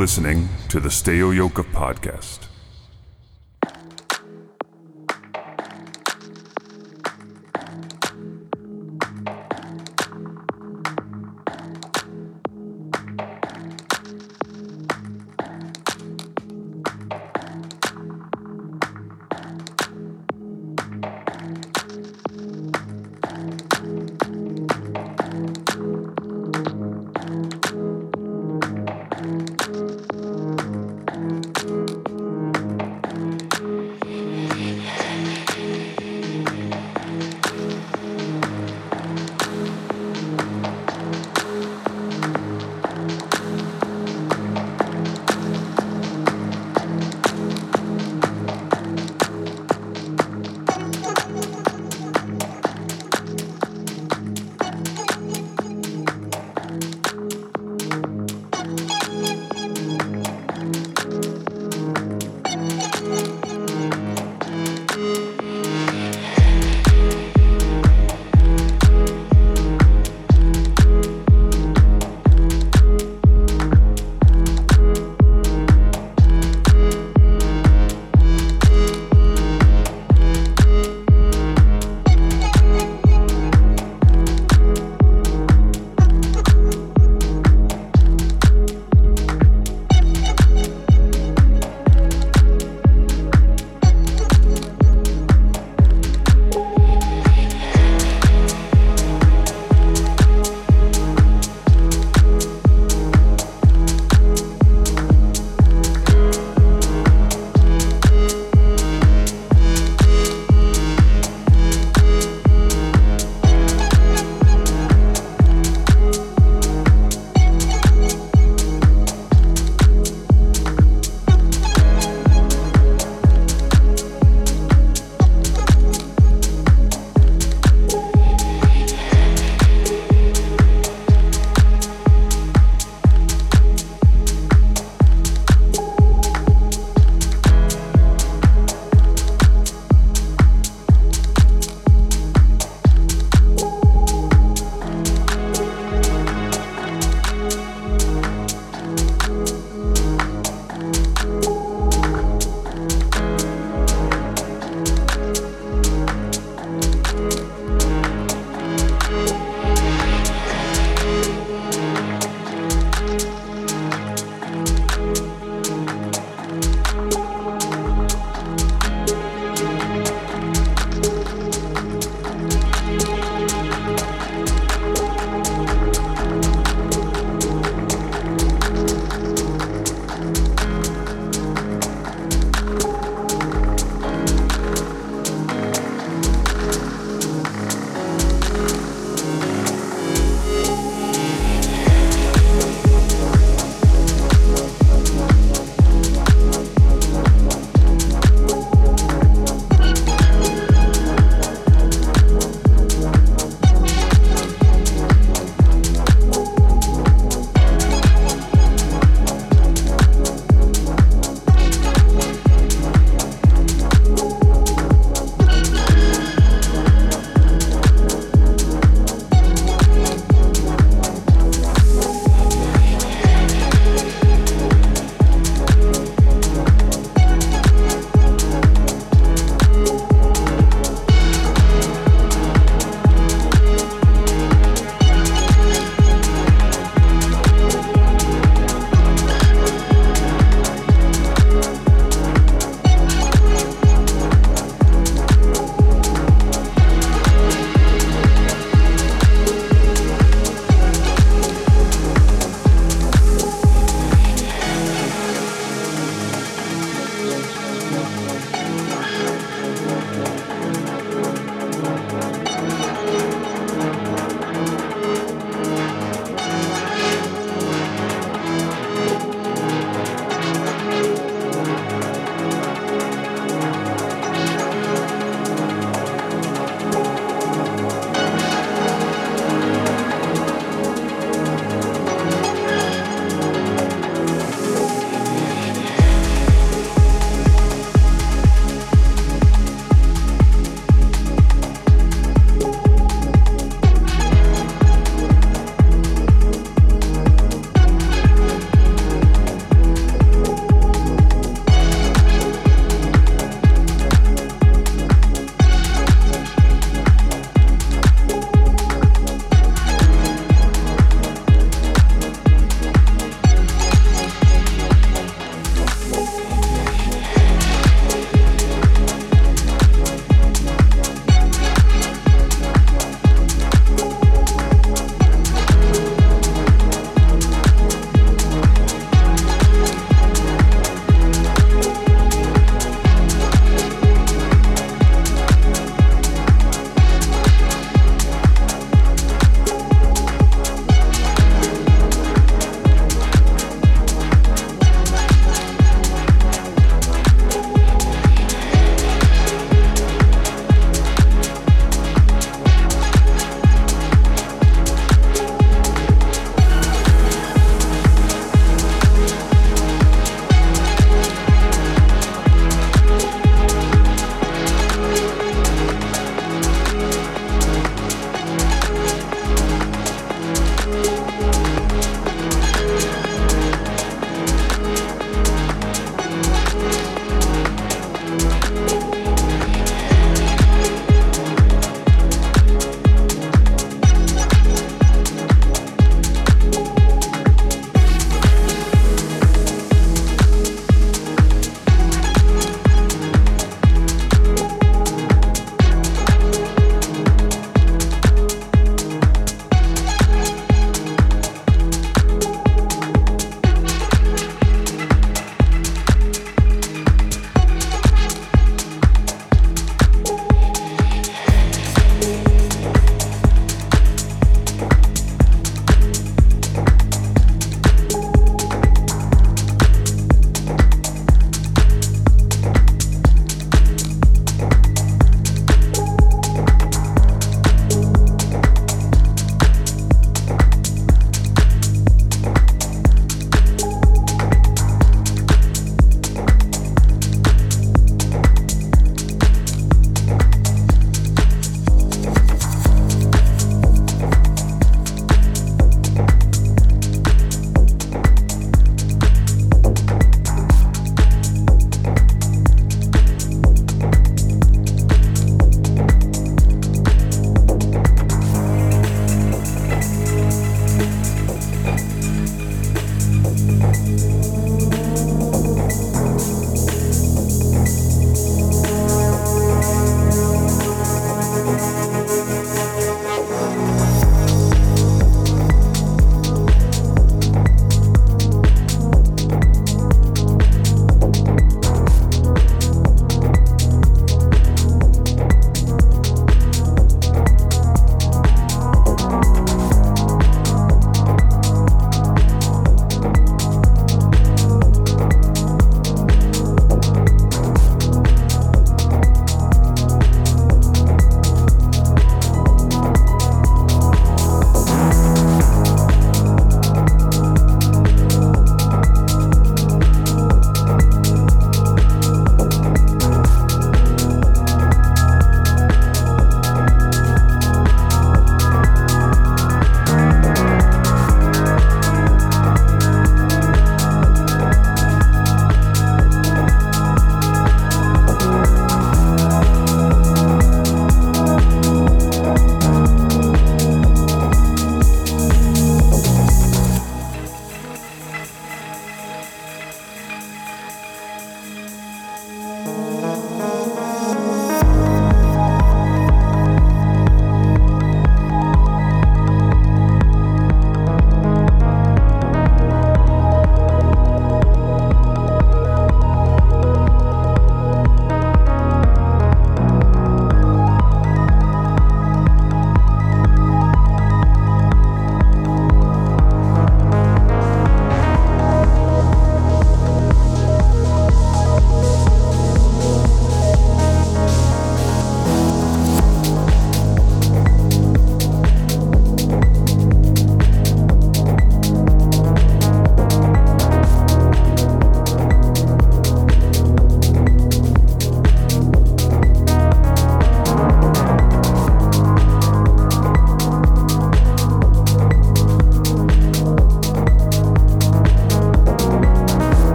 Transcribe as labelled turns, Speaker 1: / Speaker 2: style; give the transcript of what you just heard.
Speaker 1: Listening to the Stereoyoka podcast.